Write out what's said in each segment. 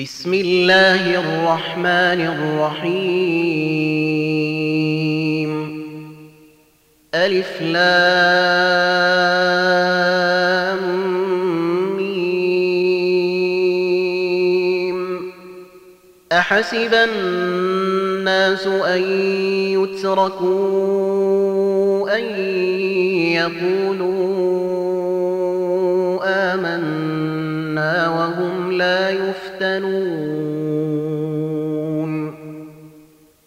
بسم الله الرحمن الرحيم. ألف لام ميم. أحسب الناس أن يتركوا أن يقولوا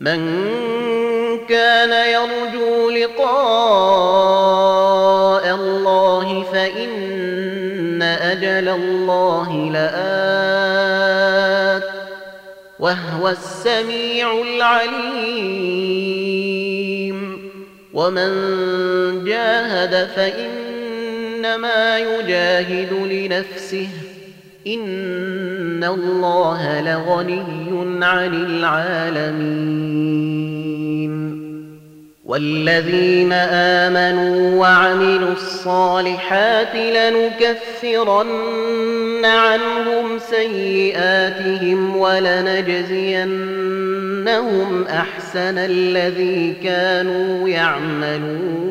من كان يرجو لقاء الله فإن أجل الله لآت وهو السميع العليم ومن جاهد فإنما يجاهد لنفسه إن الله لغني عن العالمين والذين آمنوا وعملوا الصالحات لنكفرن عنهم سيئاتهم ولنجزينهم أحسن الذي كانوا يعملون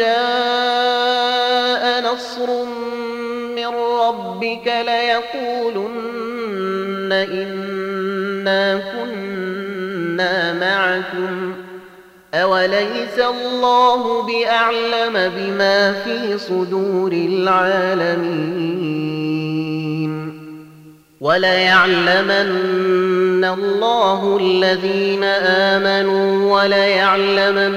جاء نصر من ربك ليقولن إنا كنا معكم. أوليس الله بأعلم بما في صدور العالمين؟ وليعلمن الله الذين آمنوا وليعلمن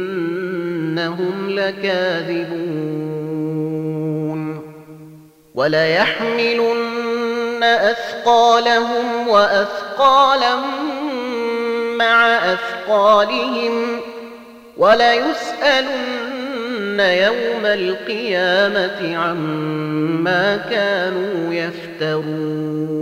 إنهم لكاذبون وليحملن أثقالهم وأثقالا مع أثقالهم وليسألن يوم القيامة عما كانوا يفترون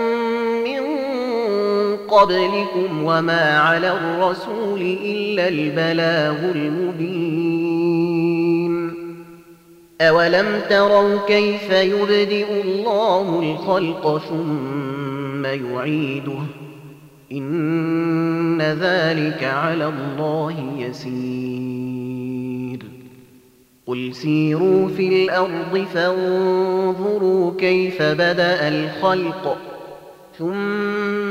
قبلكم وما على الرسول إلا البلاغ المبين. أولم تروا كيف يبدئ الله الخلق ثم يعيده؟ إن ذلك على الله يسير. قل سيروا في الأرض فانظروا كيف بدأ الخلق ثم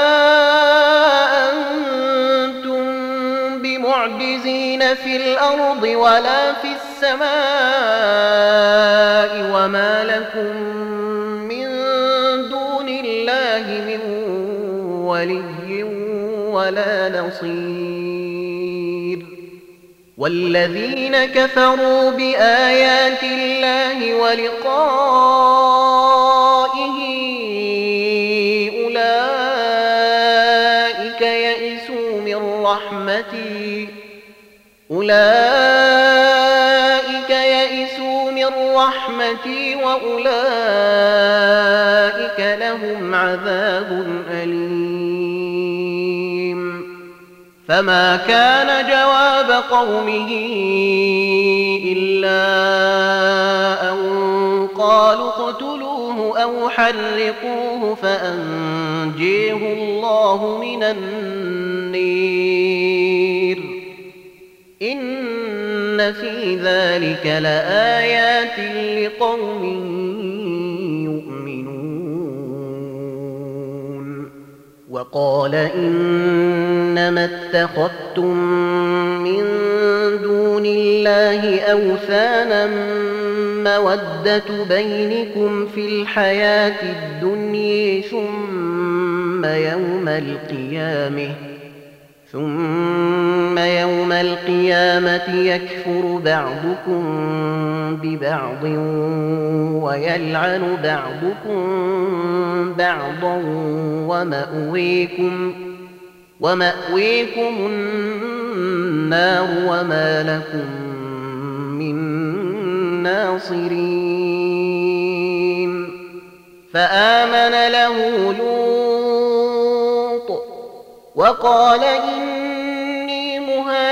بمعجزين في الأرض ولا في السماء وما لكم من دون الله من ولي ولا نصير والذين كفروا بآيات الله ولقائه أولئك يئسوا من رحمتي وأولئك لهم عذاب أليم. فما كان جواب قومه إلا أن قالوا اقتلوه أو حرقوه فأنجيه الله من النير. إن في ذلك لآيات لقوم يؤمنون. وقال إنما اتخذتم من دون الله أوثانا مودة بينكم في الحياة الدنيا ثم يوم القيامة ثم يوم القيامة يكفر بعضكم ببعض ويلعن بعضكم بعضا ومأويكم ومأويكم النار وما لكم من ناصرين فآمن له لوط وقال إني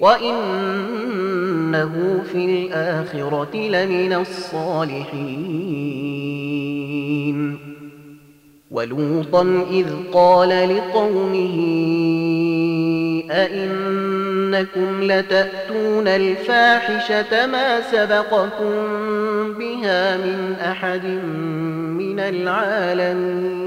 وإنه في الآخرة لمن الصالحين ولوطا إذ قال لقومه أئنكم لتأتون الفاحشة ما سبقكم بها من أحد من العالمين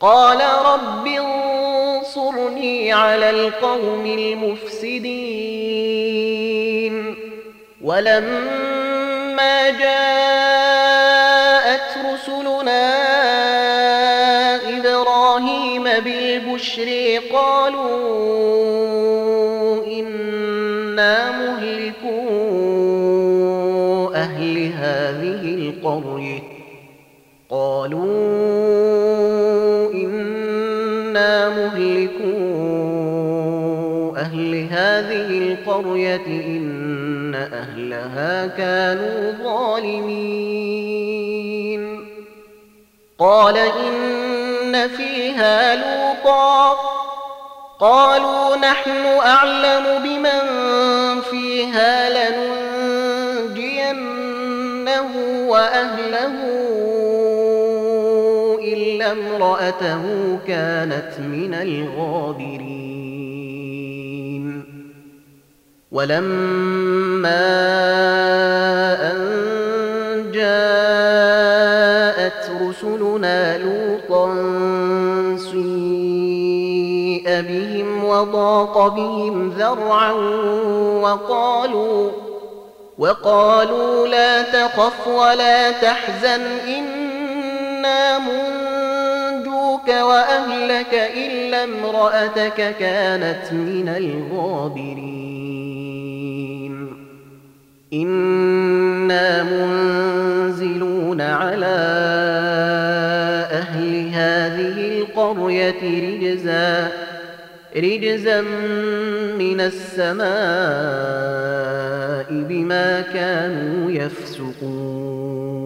قال رب انصرني على القوم المفسدين. ولما جاءت رسلنا إبراهيم بالبشر قالوا إنا مهلكو أهل هذه القرية. قالوا مهلكو أهل هذه القرية إن أهلها كانوا ظالمين. قال إن فيها لوطا. قالوا نحن أعلم بمن فيها لننجينه وأهله امرأته كانت من الغابرين. ولما أن جاءت رسلنا لوطا سيء بهم وضاق بهم ذرعا وقالوا وقالوا لا تخف ولا تحزن إنا منجوك وأهلك إلا امرأتك كانت من الغابرين. إنا منزلون على أهل هذه القرية رجزا رجزا من السماء بما كانوا يفسقون.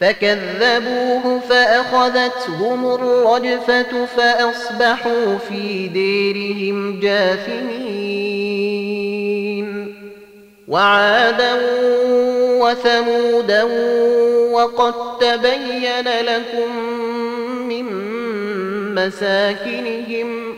فكذبوه فأخذتهم الرجفة فأصبحوا في ديرهم جاثمين. وعادا وثمودا وقد تبين لكم من مساكنهم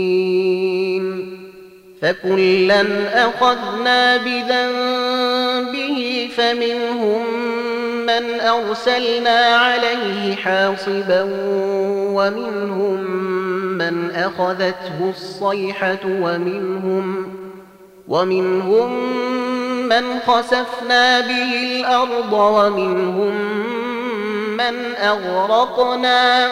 فكلا أخذنا بذنبه فمنهم من أرسلنا عليه حاصبا ومنهم من أخذته الصيحة ومنهم ومنهم من خسفنا به الأرض ومنهم من أغرقنا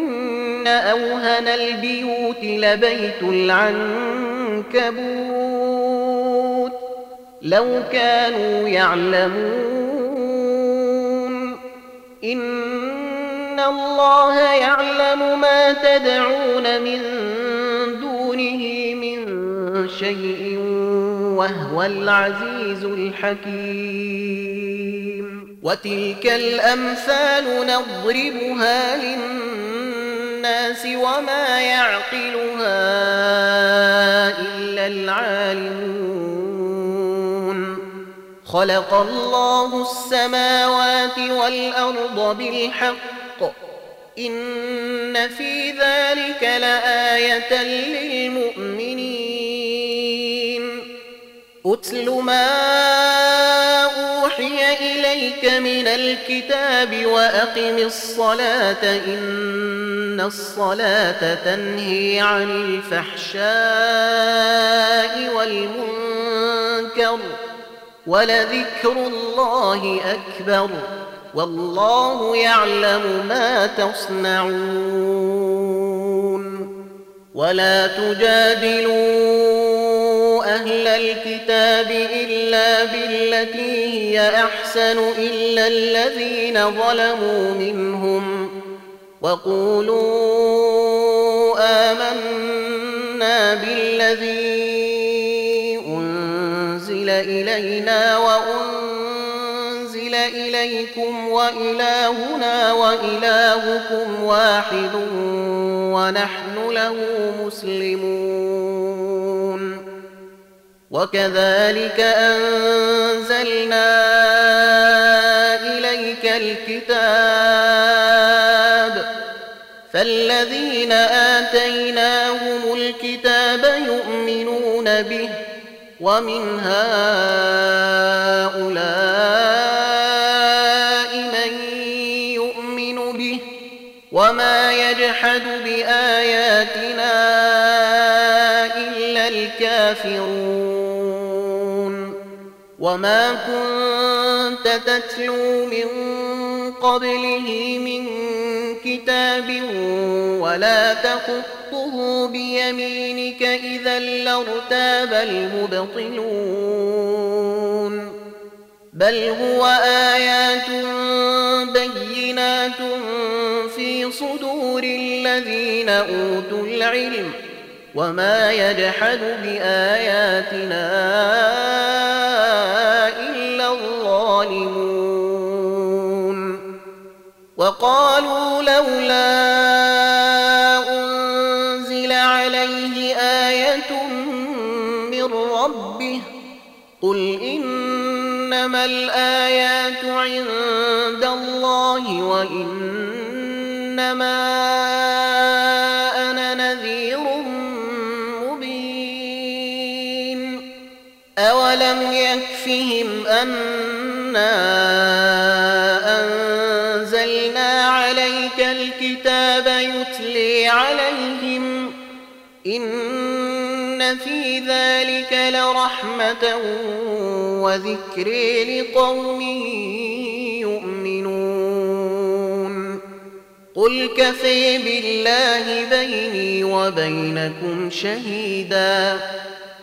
وإن أوهن البيوت لبيت العنكبوت لو كانوا يعلمون إن الله يعلم ما تدعون من دونه من شيء وهو العزيز الحكيم وتلك الأمثال نضربها للناس وما يعقلها إلا العالمون. خلق الله السماوات والأرض بالحق. إن في ذلك لآية للمؤمنين. أتل ما إليك من الكتاب وأقم الصلاة إن الصلاة تنهي عن الفحشاء والمنكر ولذكر الله أكبر والله يعلم ما تصنعون ولا تجادلوا أهل الكتاب إلا بالتي هي أحسن إلا الذين ظلموا منهم وقولوا آمنا بالذي أنزل إلينا وأنزل إليكم وإلهنا وإلهكم واحد ونحن له مسلمون. وكذلك أنزلنا إليك الكتاب. فالذين آتيناهم الكتاب يؤمنون به. ومن هؤلاء يجحد بآياتنا إلا الكافرون. وما كنت تتلو من قبله من كتاب ولا تخطه بيمينك إذا لارتاب المبطلون. بل هو آيات بينات الذين أوتوا العلم وما يجحد بآياتنا إلا الظالمون. وقالوا لولا أنزل عليه آية من ربه قل إنما الآيات عند الله وإنما أنا أنزلنا عليك الكتاب يتلي عليهم. إن في ذلك لرحمة وذكر لقوم يؤمنون. قل كفي بالله بيني وبينكم شهيدا.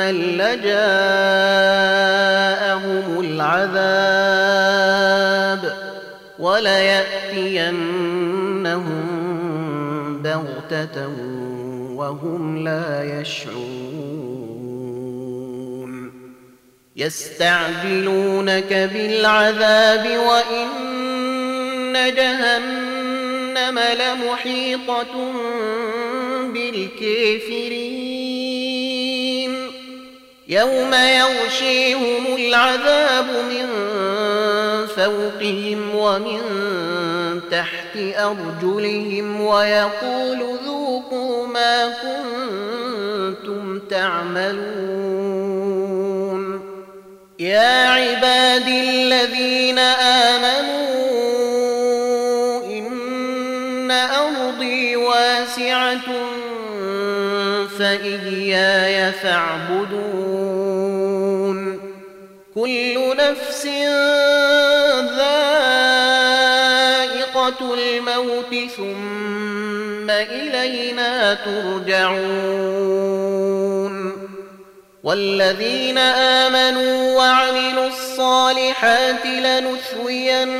لجاءهم العذاب وليأتينهم بغتة وهم لا يشعرون يستعجلونك بالعذاب وإن جهنم لمحيطة بالكافرين يوم يغشيهم العذاب من فوقهم ومن تحت أرجلهم ويقول ذوقوا ما كنتم تعملون. يا عبادي الذين آمنوا إن أرضي واسعة فإياي فاعبدون. كل نفس ذائقة الموت ثم إلينا ترجعون. والذين آمنوا وعملوا الصالحات لنثوينهم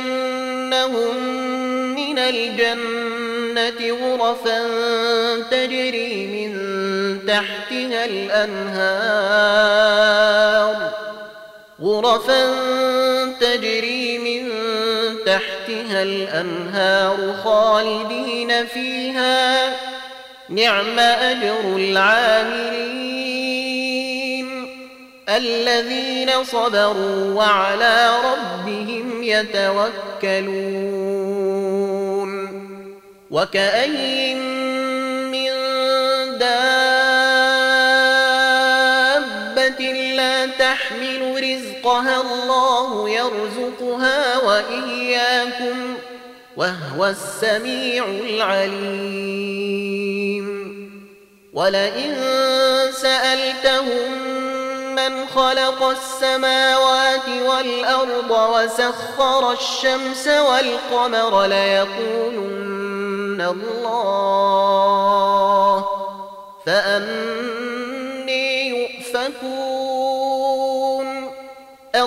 من الجنة غرفا تجري من تحتها الأنهار. غرفا تجري من تحتها الأنهار خالدين فيها. نعم أجر العاملين الذين صبروا وعلى ربهم يتوكلون. وكأين من دابة رزقها الله يرزقها وإياكم وهو السميع العليم ولئن سألتهم من خلق السماوات والأرض وسخر الشمس والقمر ليقولن الله فأني يؤفكون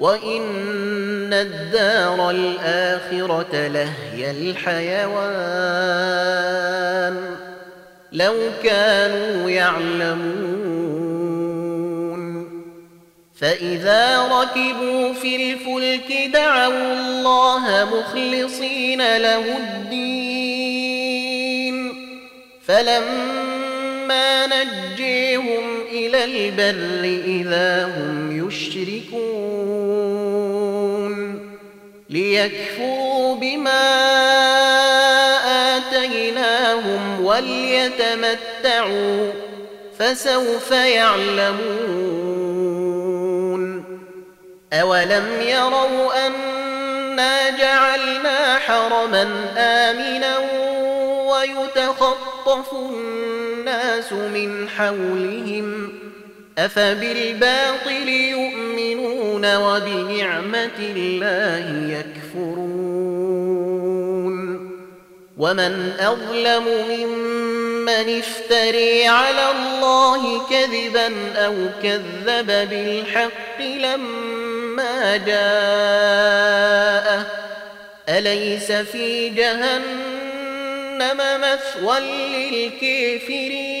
وإن الدار الآخرة لهي الحيوان لو كانوا يعلمون فإذا ركبوا في الفلك دعوا الله مخلصين له الدين فلما نجيهم إلى البر إذا هم يشركون ليكفروا بما آتيناهم وليتمتعوا فسوف يعلمون. أولم يروا أنا جعلنا حرما آمنا ويتخطف الناس من حولهم أفبالباطل يؤمنون وبنعمة الله يكفرون ومن أظلم ممن افتري على الله كذبا أو كذب بالحق لما جاءه أليس في جهنم مثوى للكافرين